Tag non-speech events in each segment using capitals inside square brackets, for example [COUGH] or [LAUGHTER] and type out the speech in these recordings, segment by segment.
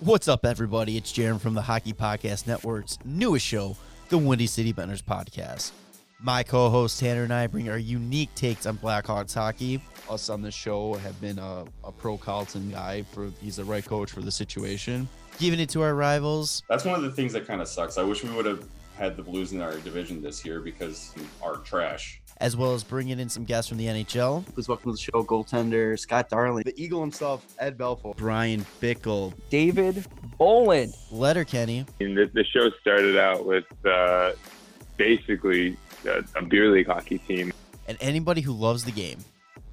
What's up, everybody? It's Jaron from the Hockey Podcast Network's newest show, the Windy City Benders Podcast. My co host Tanner and I bring our unique takes on Blackhawks hockey. us on this show have been a, a pro Colliton guy for he's the right coach for the situation. Giving it to our rivals. That's one of the things that kind of sucks. I wish we would have had the Blues in our division this year because our trash. As well as bringing in some guests from the NHL. Please welcome to the show goaltender Scott Darling, The Eagle himself, Ed Belfour. Bryan Bickell, David Bolland. Letterkenny, And the, the show started out with uh, basically a, a beer league hockey team. and anybody who loves the game.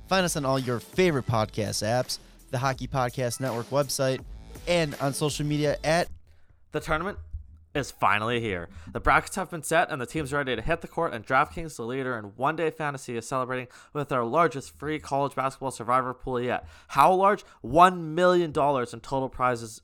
Find us on all your favorite podcast apps, the Hockey Podcast Network website, and on social media at The tournament is finally here. The brackets have been set and the teams are ready to hit the court, and DraftKings, the leader in one day fantasy, is celebrating with our largest free college basketball survivor pool yet. How large? $1 million in total prizes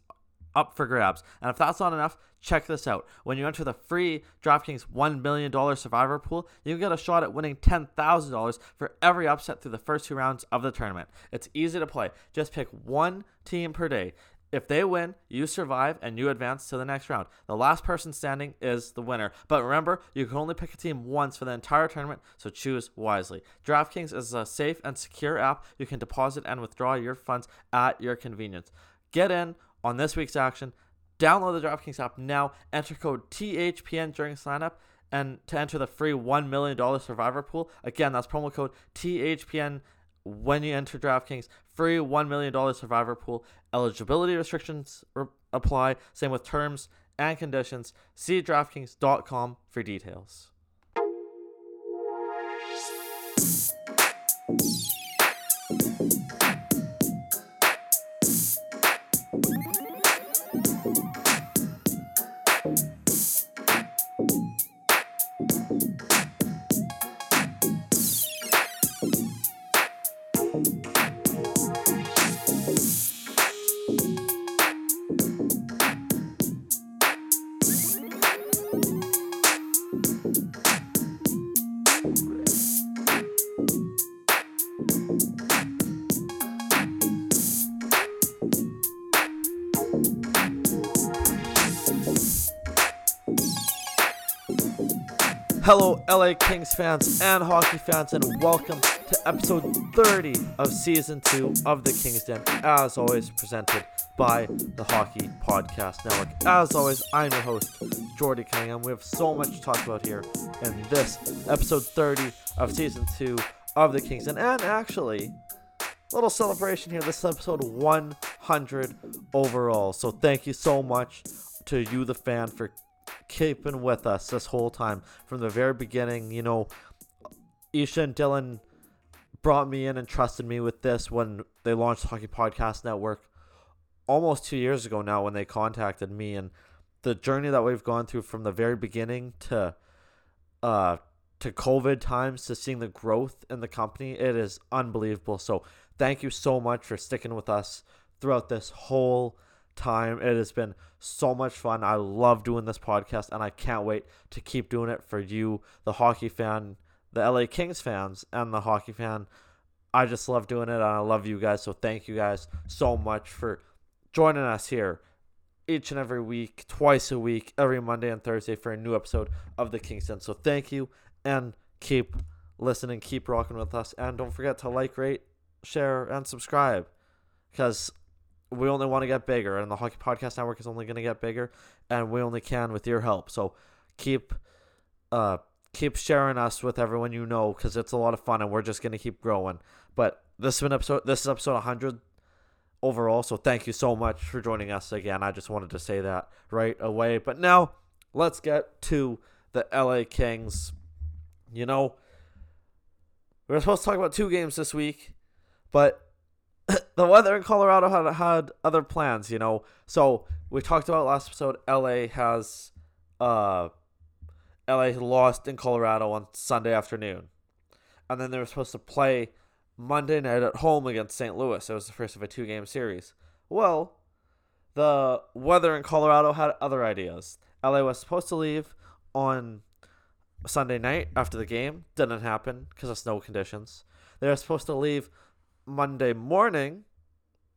up for grabs. And if that's not enough, check this out. When you enter the free DraftKings $1 million survivor pool, you can get a shot at winning $10,000 for every upset through the first two rounds of the tournament. It's easy to play. Just pick one team per day. If they win, you survive and you advance to the next round. The last person standing is the winner. But remember, you can only pick a team once for the entire tournament, so choose wisely. DraftKings is a safe and secure app. You can deposit and withdraw your funds at your convenience. Get in on this week's action. Download the DraftKings app now. Enter code THPN during sign up and to enter the free $1 million survivor pool. Again, that's promo code THPN when you enter DraftKings. Free $1 million survivor pool. Eligibility restrictions re- apply. Same with terms and conditions. See DraftKings.com for details. Hello, LA Kings fans and hockey fans, and welcome to episode 30 of season 2 of the Kings Den. As always, presented by the Hockey Podcast Network. As always, I'm your host, Jordy Cunningham. We have so much to talk about here in this episode 30 of season 2 of the Kings Den. And actually, a little celebration here. This is episode 100 overall. So thank you so much to you, the fan, for keeping with us this whole time from the very beginning. You know, Isha and Dylan brought me in and trusted me with this when they launched Hockey Podcast Network almost two years ago now when they contacted me and the journey that we've gone through from the very beginning to uh to COVID times to seeing the growth in the company, it is unbelievable. So thank you so much for sticking with us throughout this whole time. It has been so much fun. I love doing this podcast and I can't wait to keep doing it for you, the hockey fan, the LA Kings fans, and the hockey fan. I just love doing it and I love you guys. So thank you guys so much for joining us here each and every week, twice a week, every Monday and Thursday for a new episode of the Kings Den. So thank you and keep listening, keep rocking with us, and don't forget to like, rate, share, and subscribe because we only want to get bigger, and the Hockey Podcast Network is only going to get bigger, and we only can with your help. So keep uh keep sharing us with everyone you know because it's a lot of fun, and we're just going to keep growing. But this has episode. This is episode 100 overall. So thank you so much for joining us again. I just wanted to say that right away. But now let's get to the LA Kings. You know, we were supposed to talk about two games this week, but [COUGHS] the weather in Colorado had had other plans. You know, so we talked about last episode. LA has, uh, LA lost in Colorado on Sunday afternoon, and then they were supposed to play Monday night at home against St. Louis. It was the first of a two game series. Well, the weather in Colorado had other ideas. LA was supposed to leave on Sunday night after the game. Didn't happen because of snow conditions. They were supposed to leave Monday morning.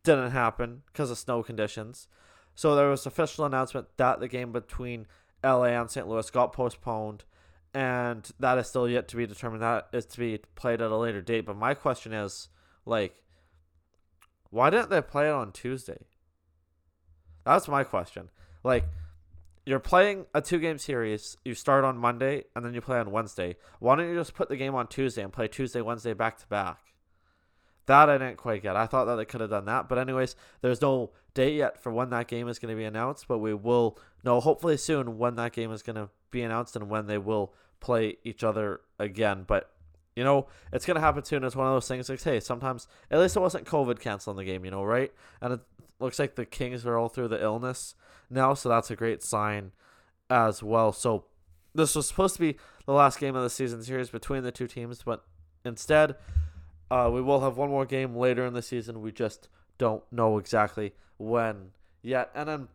Didn't happen because of snow conditions. So there was official announcement that the game between LA and St. Louis got postponed, and that is still yet to be determined. That is to be played at a later date. But my question is, like, why didn't they play it on Tuesday? That's my question. Like, you're playing a two game series. You start on Monday and then you play on Wednesday. Why don't you just put the game on Tuesday and play Tuesday, Wednesday back to back? That I didn't quite get. I thought that they could have done that. But, anyways, there's no date yet for when that game is going to be announced, but we will know hopefully soon when that game is going to be announced and when they will play each other again. But, you know, it's going to happen soon. It's one of those things like, hey, sometimes, at least it wasn't COVID canceling the game, you know, right? And it looks like the Kings are all through the illness now, so that's a great sign as well. So, this was supposed to be the last game of the season series between the two teams, but instead, uh, we will have one more game later in the season. We just don't know exactly when yet. And then,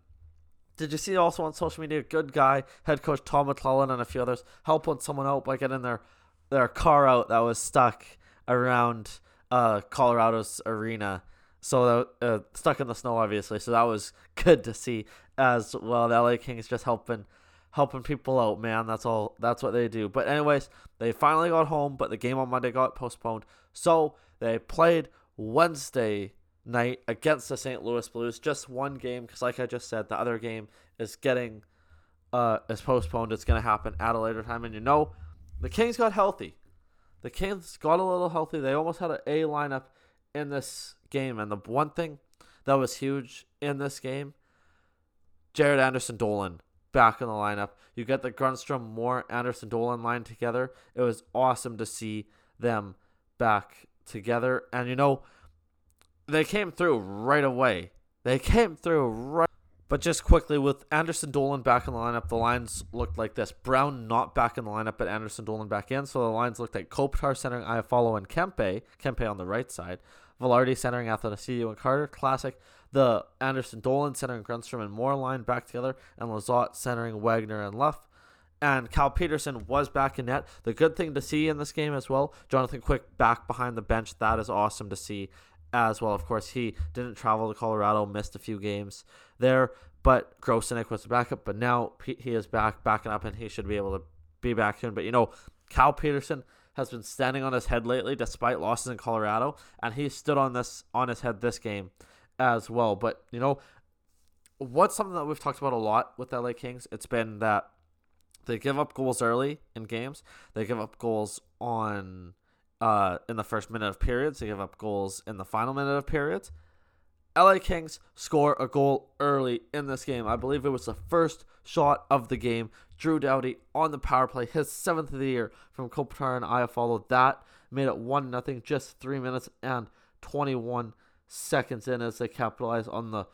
did you see also on social media, good guy, head coach Todd McLellan and a few others helping someone out by getting their their car out that was stuck around uh, Colorado's arena. So uh, stuck in the snow, obviously. So that was [LAUGHS] good to see as well. The LA Kings just helping helping people out, man. That's all. That's what they do. But anyways, they finally got home, but the game on Monday got postponed. So they played Wednesday night against the St. Louis Blues. Just one game, because like I just said, the other game is getting uh is postponed. It's gonna happen at a later time, and you know, the Kings got healthy. The Kings got a little healthy. They almost had an A lineup in this game, and the one thing that was huge in this game, Jaret Anderson Dolan back in the lineup. You get the Grundstrom Moore Anderson Dolan line together. It was awesome to see them back together. And you know, they came through right away. They came through right but just quickly, with Anderson Dolan back in the lineup, the lines looked like this. Brown not back in the lineup, but Anderson Dolan back in. So the lines looked like Kopitar centering Iafallo and Kempe. Kempe on the right side. Vilardi centering Athanasiou and Carter. Classic. The Anderson Dolan centering Grundstrom and Moore line back together. And Lizotte centering Wagner and Luff. And Cal Petersen was back in net. The good thing to see in this game as well, Jonathan Quick back behind the bench. That is awesome to see as well. Of course, he didn't travel to Colorado, missed a few games there, but Grosenick was the backup. But now he is back, backing up, and he should be able to be back soon. But you know, Cal Petersen has been standing on his head lately, despite losses in Colorado, and he stood on this on his head this game as well. But you know, what's something that we've talked about a lot with the LA Kings? It's been that they give up goals early in games. They give up goals on uh, in the first minute of periods. They give up goals in the final minute of periods. LA Kings score a goal early in this game. I believe it was the first shot of the game. Drew Doughty on the power play, his seventh of the year from Kopitar and Iafallo. That made it 1 0, just 3 minutes and 21 seconds in as they capitalize on the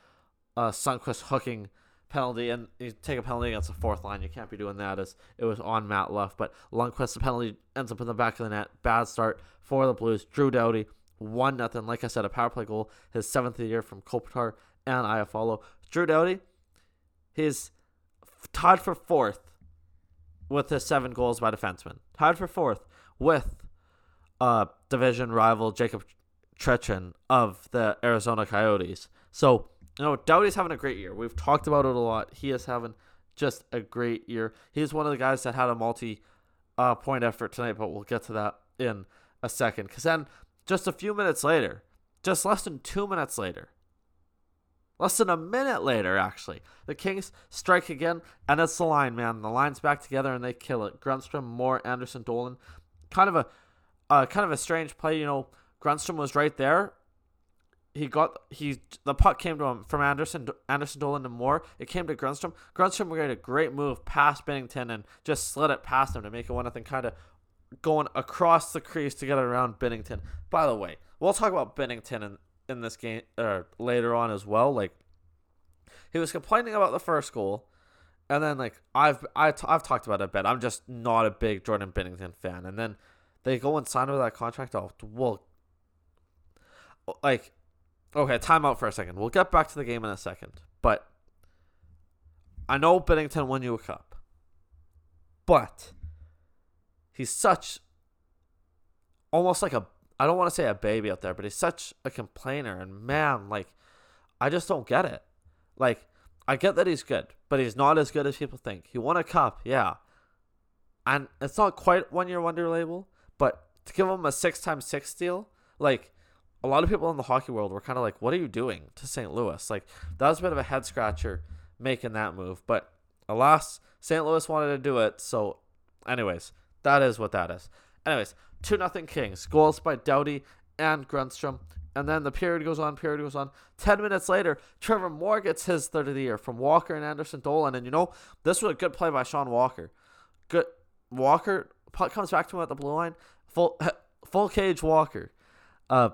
uh, Sundqvist hooking penalty, and you take a penalty against the fourth line. You can't be doing that as it was on Matt Luff. But Lundqvist, the penalty ends up in the back of the net. Bad start for the Blues. Drew Doughty, 1 nothing. Like I said, a power play goal, his seventh of the year from Kopitar and Iafallo. Drew Doughty, he's tied for fourth with his seven goals by defenseman. Tied for fourth with uh, division rival Jakob Chychrun of the Arizona Coyotes. So know, Doughty's having a great year. We've talked about it a lot. He is having just a great year. He's one of the guys that had a multi uh, point effort tonight, but we'll get to that in a second. Because then, just a few minutes later, just less than two minutes later, less than a minute later, actually, the Kings strike again, and it's the line, man. The line's back together, and they kill it. Grundstrom, Moore, Anderson, Dolan. Kind of a, uh, kind of a strange play. You know, Grundstrom was right there, he got he the puck came to him from Anderson Anderson Dolan to Moore. It came to Grundstrom. Grundstrom made a great move past Binnington and just slid it past him to make it one nothing. Kind of going across the crease to get around Binnington. By the way, we'll talk about Binnington in, in this game uh, later on as well. Like he was complaining about the first goal, and then like I've I t- I've talked about it a bit. I'm just not a big Jordan Binnington fan, and then they go and sign with that contract. Oh well, like Okay, time out for a second. We'll get back to the game in a second. But I know Binnington won you a cup. But he's such almost like a I don't want to say a baby out there, but he's such a complainer and man, like I just don't get it. Like I get that he's good, but he's not as good as people think. He won a cup, yeah. And it's not quite one year wonder label, but to give him a six times six deal, like a lot of people in the hockey world were kind of like, what are you doing to St. Louis? Like, that was a bit of a head scratcher making that move. But alas, St. Louis wanted to do it. So, anyways, that is what that is. Anyways, 2 nothing Kings. Goals by Doughty and Grundstrom. And then the period goes on, period goes on. 10 minutes later, Trevor Moore gets his third of the year from Walker and Anderson Dolan. And you know, this was a good play by Sean Walker. Good. Walker puck comes back to him at the blue line. Full [LAUGHS] full cage Walker. Uh,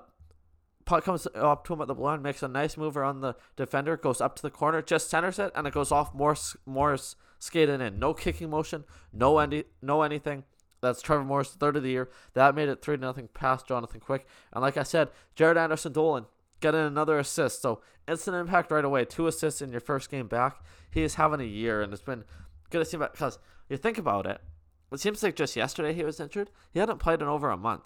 puck comes up to him at the blue line, makes a nice mover on the defender, goes up to the corner, just centers it, and it goes off Morris, Morris skating in. No kicking motion, no any, no anything. That's Trevor Moore's, third of the year. That made it 3 0 past Jonathan Quick. And like I said, Jaret Anderson Dolan getting another assist. So instant impact right away. Two assists in your first game back. He is having a year, and it's been good to see because you think about it. It seems like just yesterday he was injured. He hadn't played in over a month.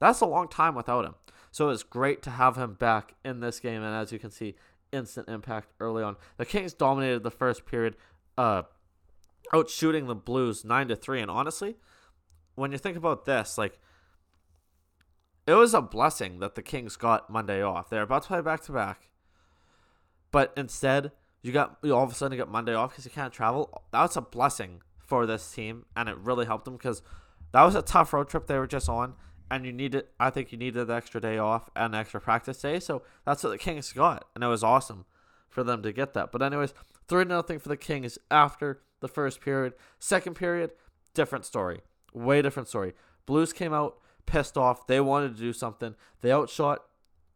That's a long time without him. So it's great to have him back in this game. And as you can see, instant impact early on. The Kings dominated the first period, uh, shooting the Blues nine to three. And honestly, when you think about this, like it was a blessing that the Kings got Monday off. They're about to play back to back, but instead you got you all of a sudden get Monday off because you can't travel. That's a blessing for this team, and it really helped them because that was a tough road trip they were just on, and you needed. I think you needed the extra day off and extra practice day, so that's what the Kings got, and it was awesome for them to get that. But anyways, three nothing for the Kings after the first period. Second period, different story. Way different story. Blues came out pissed off. They wanted to do something. They outshot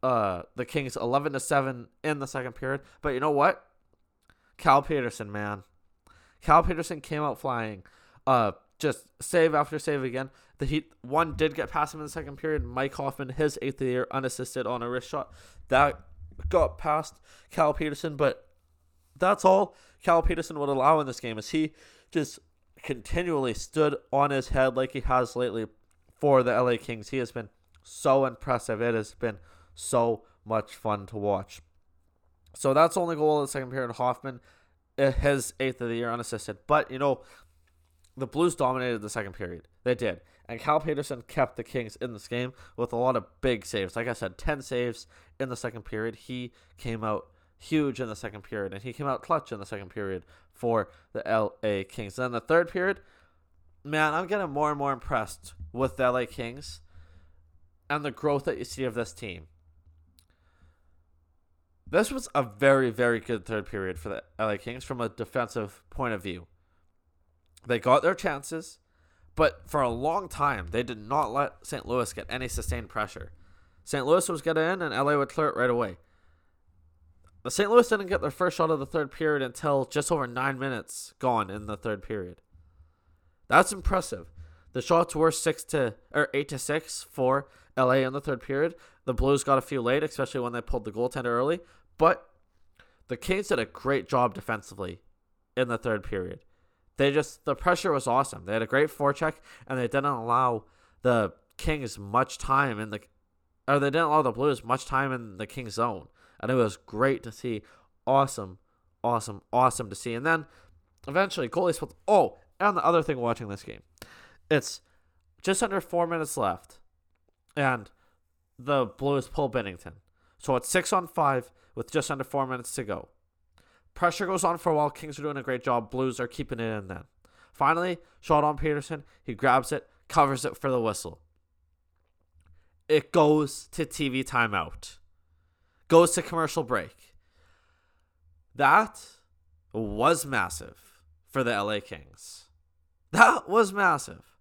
uh, the Kings 11 to 7 in the second period. But you know what? Cal Petersen, man. Cal Petersen came out flying. Uh, just save after save again. The Heat one did get past him in the second period. Mike Hoffman, his eighth of the year, unassisted on a wrist shot. That got past Cal Petersen, but that's all Cal Petersen would allow in this game is he just continually stood on his head like he has lately for the LA Kings. He has been so impressive. It has been so much fun to watch. So that's only goal of the second period. Hoffman, eh, his eighth of the year, unassisted. But you know, the Blues dominated the second period. They did, and Cal Petersen kept the Kings in this game with a lot of big saves. Like I said, ten saves in the second period. He came out huge in the second period, and he came out clutch in the second period for the LA Kings. Then the third period, man, I'm getting more and more impressed with the LA Kings and the growth that you see of this team. This was a very, very good third period for the LA Kings from a defensive point of view. They got their chances, but for a long time, they did not let St. Louis get any sustained pressure. St. Louis was getting in, and LA would clear it right away. The St. Louis didn't get their first shot of the third period until just over nine minutes gone in the third period. That's impressive. The shots were six to or eight to six for LA in the third period. The Blues got a few late, especially when they pulled the goaltender early. But the Kings did a great job defensively in the third period. They just the pressure was awesome. They had a great forecheck, and they didn't allow the Kings much time in the or they didn't allow the Blues much time in the Kings zone and it was great to see. Awesome, awesome, awesome to see. And then eventually, goalie split. Oh, and the other thing watching this game, it's just under four minutes left, and the Blues pull Binnington. So it's six on five with just under four minutes to go. Pressure goes on for a while. Kings are doing a great job. Blues are keeping it in then. Finally, shot on Petersen. He grabs it, covers it for the whistle. It goes to TV timeout goes to commercial break. That was massive for the LA Kings. That was massive.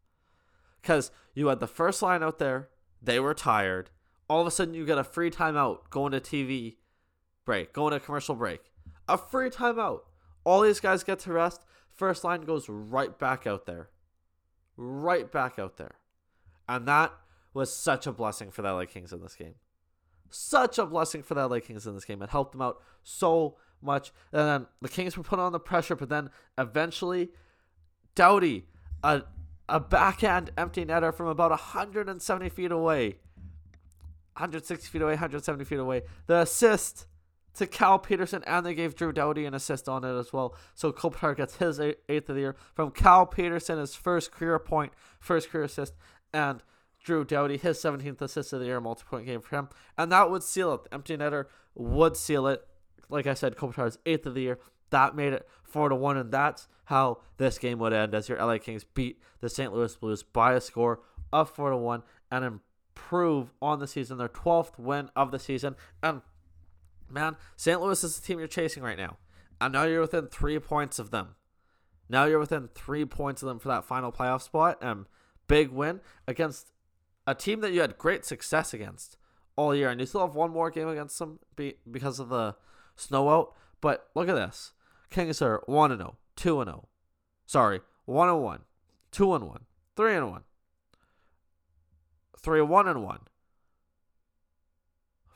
Because you had the first line out there, they were tired. All of a sudden, you get a free timeout going to TV break, going to commercial break. A free timeout. All these guys get to rest. First line goes right back out there. Right back out there. And that was such a blessing for the LA Kings in this game such a blessing for the LA Kings in this game. It helped them out so much. And then the Kings were put on the pressure, but then eventually, Doughty, a a backhand empty netter from about 170 feet away, 160 feet away, 170 feet away. The assist to Cal Petersen, and they gave Drew Doughty an assist on it as well. So Kopitar gets his eighth of the year from Cal Petersen, his first career point, first career assist, and Drew Doughty, his 17th assist of the year, multi point game for him. And that would seal it. The empty netter would seal it. Like I said, Kopitar's eighth of the year. That made it 4 to 1, and that's how this game would end as your LA Kings beat the St. Louis Blues by a score of 4 to 1 and improve on the season, their 12th win of the season. And man, St. Louis is the team you're chasing right now. And now you're within three points of them. Now you're within three points of them for that final playoff spot. And big win against a team that you had great success against all year. And you still have one more game against them be- because of the snow out. But look at this Kings are 1 0, 2 0. Sorry, 1 and 1, 2 and 1, 3 and 1, 3 1 and 1,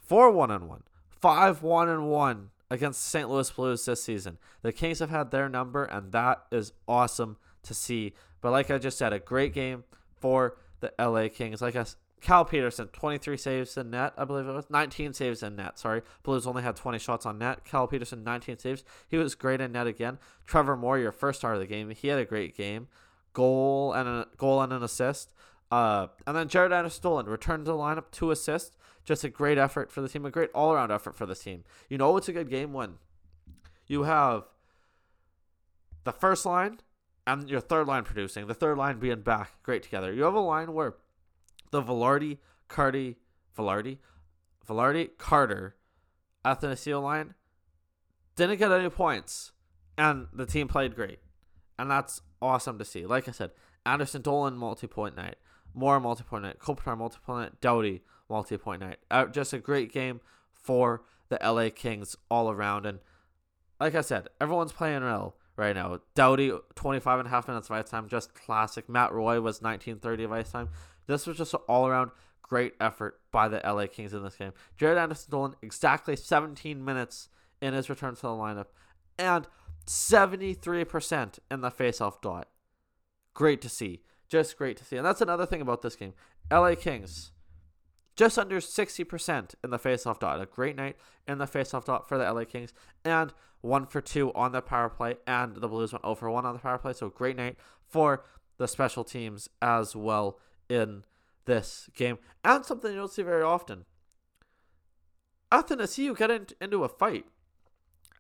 4 1 and 1, 5 1 and 1 against St. Louis Blues this season. The Kings have had their number, and that is awesome to see. But like I just said, a great game for the LA Kings. Like us, Cal Petersen, 23 saves in net, I believe it was. 19 saves in net, sorry. Blues only had 20 shots on net. Cal Petersen, 19 saves. He was great in net again. Trevor Moore, your first star of the game, he had a great game. Goal and a goal and an assist. Uh, and then Jaret Anderson returned to the lineup, two assists. Just a great effort for the team, a great all around effort for this team. You know it's a good game when you have the first line and your third line producing, the third line being back great together. You have a line where the Vilardi, Cardi, Vilardi, Vilardi, Carter, Athanasiou line didn't get any points, and the team played great, and that's awesome to see. Like I said, Anderson Dolan multi-point night, Moore multi-point night, Kopitar multi-point night, Doughty multi-point night. Uh, just a great game for the LA Kings all around, and like I said, everyone's playing well right now. Doughty, 25 and a half minutes of ice time, just classic. Matt Roy was 1930 of ice time. This was just an all around great effort by the LA Kings in this game. Jaret Anderson Dolan, exactly 17 minutes in his return to the lineup, and 73% in the faceoff dot. Great to see. Just great to see. And that's another thing about this game. LA Kings, just under 60% in the faceoff dot. A great night in the faceoff dot for the LA Kings. And one for two on the power play. And the Blues went 0 for 1 on the power play. So great night for the special teams as well in this game. And something you don't see very often. Athanasiou got in, into a fight.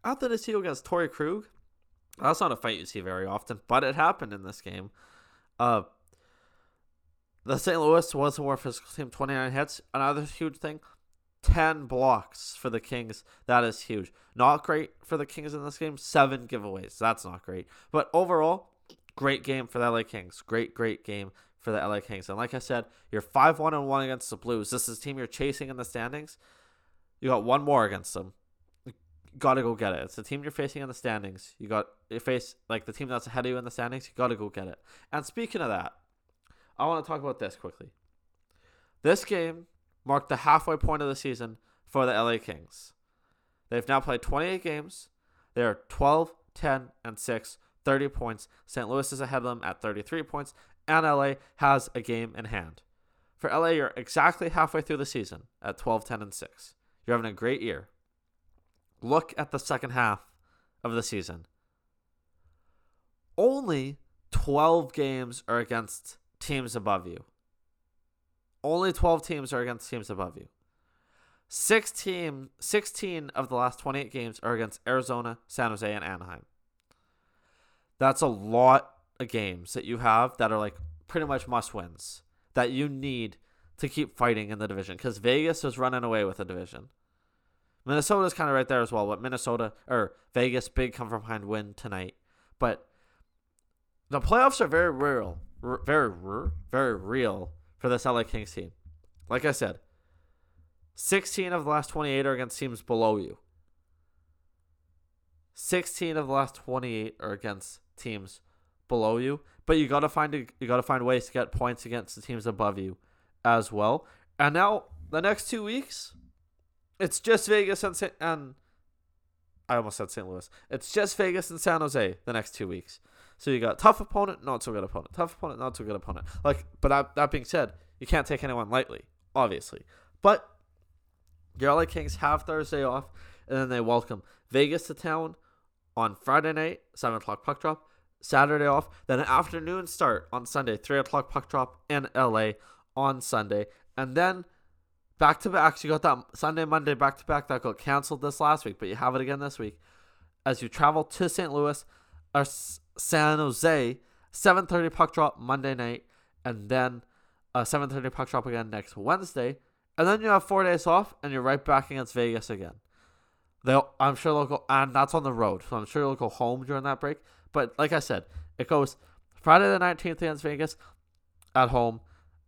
Athanasiou against Torey Krug. That's not a fight you see very often, but it happened in this game. Uh, the St. Louis was a more physical team, 29 hits. Another huge thing, 10 blocks for the Kings. That is huge. Not great for the Kings in this game. Seven giveaways. That's not great. But overall, great game for the LA Kings. Great, great game for the LA Kings. And like I said, you're 5 1 1 against the Blues. This is team you're chasing in the standings. You got one more against them. You gotta go get it. It's the team you're facing in the standings. You got you face like the team that's ahead of you in the standings. You gotta go get it. And speaking of that, I want to talk about this quickly. This game marked the halfway point of the season for the LA Kings. They've now played 28 games. They are 12, 10, and 6, 30 points. St. Louis is ahead of them at 33 points, and LA has a game in hand. For LA, you're exactly halfway through the season at 12, 10, and 6. You're having a great year. Look at the second half of the season. Only 12 games are against teams above you. Only 12 teams are against teams above you. 16, 16 of the last 28 games are against Arizona, San Jose, and Anaheim. That's a lot of games that you have that are like pretty much must wins that you need to keep fighting in the division because Vegas is running away with the division. Minnesota's kind of right there as well, but Minnesota or Vegas big come from behind win tonight. But the playoffs are very real, very very real for this LA Kings team. Like I said, 16 of the last 28 are against teams below you. 16 of the last 28 are against teams below you, but you got to find a, you got to find ways to get points against the teams above you as well. And now the next 2 weeks it's just Vegas and and I almost said St. Louis. It's just Vegas and San Jose the next 2 weeks. So you got tough opponent, not so good opponent. Tough opponent, not so good opponent. Like, but that, that being said, you can't take anyone lightly, obviously. But your LA Kings have Thursday off, and then they welcome Vegas to town on Friday night, seven o'clock puck drop. Saturday off, then an afternoon start on Sunday, three o'clock puck drop in LA on Sunday, and then back to back. You got that Sunday, Monday back to back that got canceled this last week, but you have it again this week as you travel to St. Louis or San Jose. 7:30 puck drop Monday night, and then a 7:30 puck drop again next Wednesday, and then you have four days off, and you're right back against Vegas again. They'll, I'm sure they'll go, and that's on the road, so I'm sure they'll go home during that break. But like I said, it goes Friday the 19th against Vegas at home,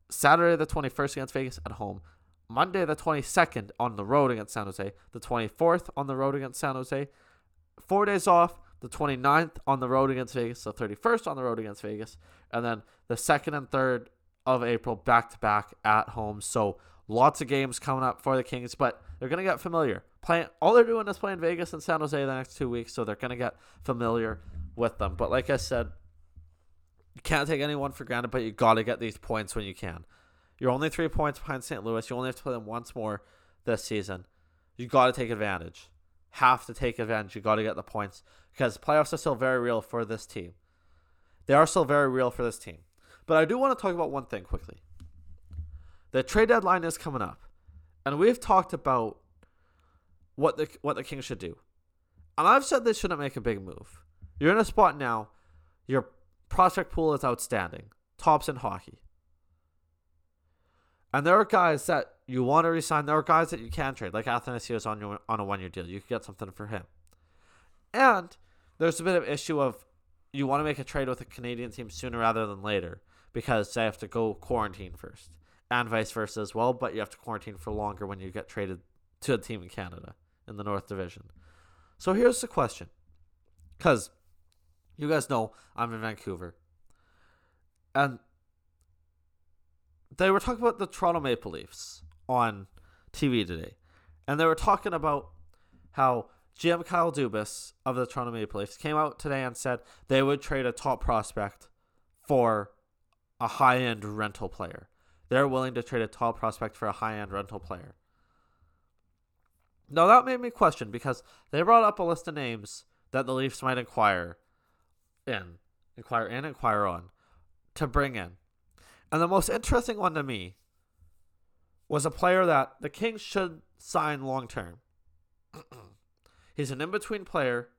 Saturday the 21st against Vegas at home, Monday the 22nd on the road against San Jose, the 24th on the road against San Jose, four days off, the 29th on the road against Vegas, the 31st on the road against Vegas, and then the 2nd and 3rd of April back to back at home. So lots of games coming up for the Kings, but they're going to get familiar. Playing all they're doing is playing Vegas and San Jose the next 2 weeks, so they're going to get familiar with them. But like I said, you can't take anyone for granted, but you got to get these points when you can. You're only 3 points behind St. Louis. You only have to play them once more this season. You got to take advantage. Have to take advantage. You got to get the points because playoffs are still very real for this team. They are still very real for this team. But I do want to talk about one thing quickly. The trade deadline is coming up, and we've talked about what the what the Kings should do. And I've said they shouldn't make a big move. You're in a spot now. Your prospect pool is outstanding, tops in hockey. And there are guys that you want to resign. There are guys that you can trade, like Athanasiou's on your, on a one year deal. You could get something for him. And there's a bit of issue of you want to make a trade with a Canadian team sooner rather than later because they have to go quarantine first, and vice versa as well. But you have to quarantine for longer when you get traded to a team in Canada in the North Division. So here's the question, because you guys know I'm in Vancouver, and they were talking about the Toronto Maple Leafs on TV today, and they were talking about how GM Kyle Dubas of the Toronto Maple Leafs came out today and said they would trade a top prospect for a high end rental player. They're willing to trade a top prospect for a high end rental player. Now that made me question because they brought up a list of names that the Leafs might inquire in, inquire and inquire on to bring in. And the most interesting one to me was a player that the Kings should sign long term. [CLEARS THROAT] he's an in between player.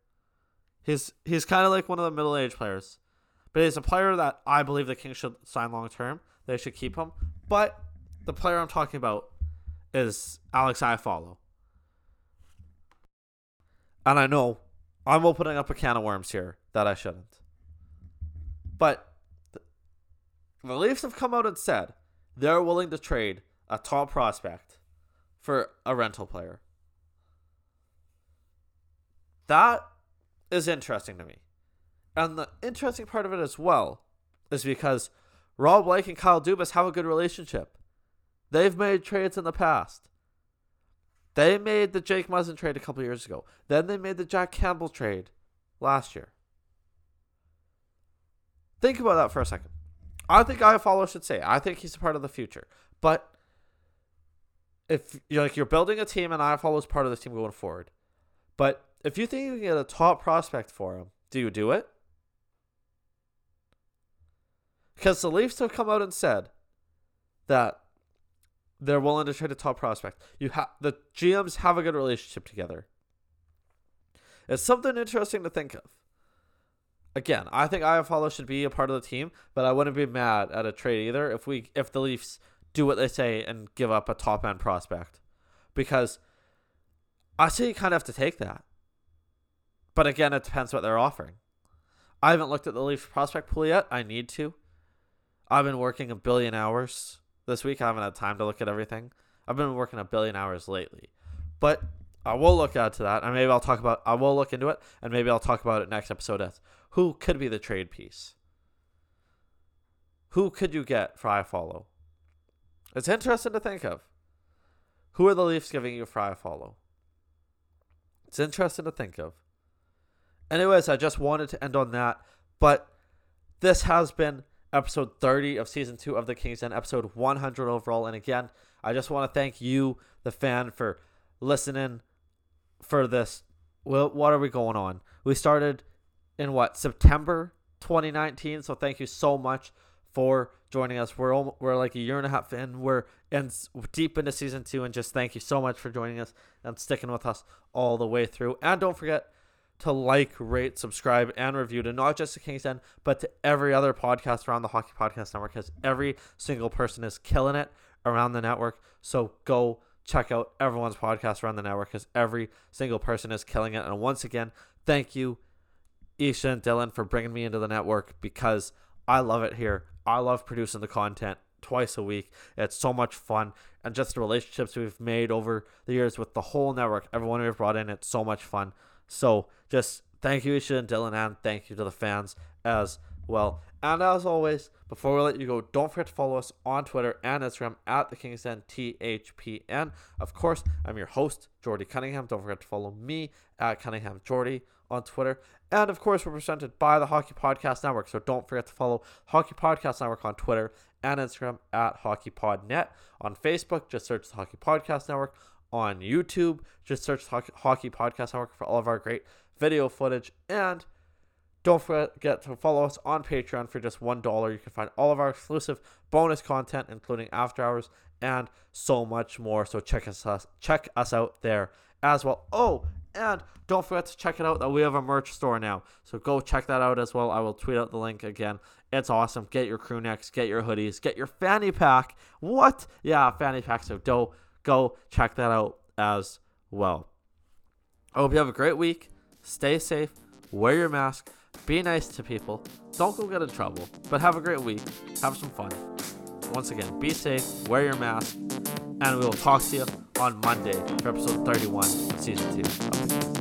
He's he's kind of like one of the middle aged players, but he's a player that I believe the Kings should sign long term. They should keep him. But the player I'm talking about is Alex Iafallo. And I know I'm opening up a can of worms here that I shouldn't. But the Leafs have come out and said they're willing to trade a top prospect for a rental player. That is interesting to me. And the interesting part of it as well is because Rob Blake and Kyle Dubas have a good relationship. They've made trades in the past. They made the Jake Muzzin trade a couple years ago. Then they made the Jack Campbell trade last year. Think about that for a second. I think Iafallo should say. I think he's a part of the future. But if you're like you're building a team and Iafallo is part of this team going forward. But if you think you can get a top prospect for him, do you do it? Because the Leafs have come out and said that they're willing to trade a top prospect. You have the GMs have a good relationship together. It's something interesting to think of. Again, I think Iafallo should be a part of the team, but I wouldn't be mad at a trade either if we if the Leafs do what they say and give up a top end prospect. Because I see you kind of have to take that. But again, it depends what they're offering. I haven't looked at the Leafs prospect pool yet. I need to. I've been working a billion hours this week. I haven't had time to look at everything. I've been working a billion hours lately. But I will look out to that, and maybe I'll talk about. I will look into it, and maybe I'll talk about it next episode. As who could be the trade piece? Who could you get for Iafallo? It's interesting to think of. Who are the Leafs giving you for Iafallo? It's interesting to think of. Anyways, I just wanted to end on that, but this has been episode 30 of season 2 of the Kings Den, episode 100 overall. And again, I just want to thank you, the fan, for listening for this. Well, what are we going on? We started in what September 2019. So thank you so much for joining us. We're almost, we're like a year and a half in. We're in deep into season two, and just thank you so much for joining us and sticking with us all the way through. And don't forget to like, rate, subscribe, and review to not just the Kings Den, but to every other podcast around the Hockey Podcast Network, because every single person is killing it around the network. So go check out everyone's podcast around the network, because every single person is killing it. And once again, thank you, Isha and Dylan, for bringing me into the network because I love it here. I love producing the content twice a week. It's so much fun. And just the relationships we've made over the years with the whole network, everyone we've brought in, it's so much fun. So just thank you, Isha and Dylan, and thank you to the fans as well. And as always, before we let you go, don't forget to follow us on Twitter and Instagram at the Kings Den THPN. Of course, I'm your host, Jordy Cunningham. Don't forget to follow me at Cunningham Jordy on Twitter. And of course, we're presented by the Hockey Podcast Network. So don't forget to follow Hockey Podcast Network on Twitter and Instagram at HockeyPodNet. On Facebook, just search the Hockey Podcast Network. On YouTube, just search Hockey Podcast Network for all of our great video footage. And don't forget to follow us on Patreon for just $1. You can find all of our exclusive bonus content, including after hours and so much more. So check us check us out there as well. Oh, and don't forget to check it out that we have a merch store now. So go check that out as well. I will tweet out the link again. It's awesome. Get your crew necks, get your hoodies, get your fanny pack. What? Yeah, fanny packs So do go check that out as well. I hope you have a great week. Stay safe. Wear your mask. Be nice to people. Don't go get in trouble. But have a great week. Have some fun. Once again, be safe. Wear your mask. And we will talk to you on Monday for episode 31, season 2 of the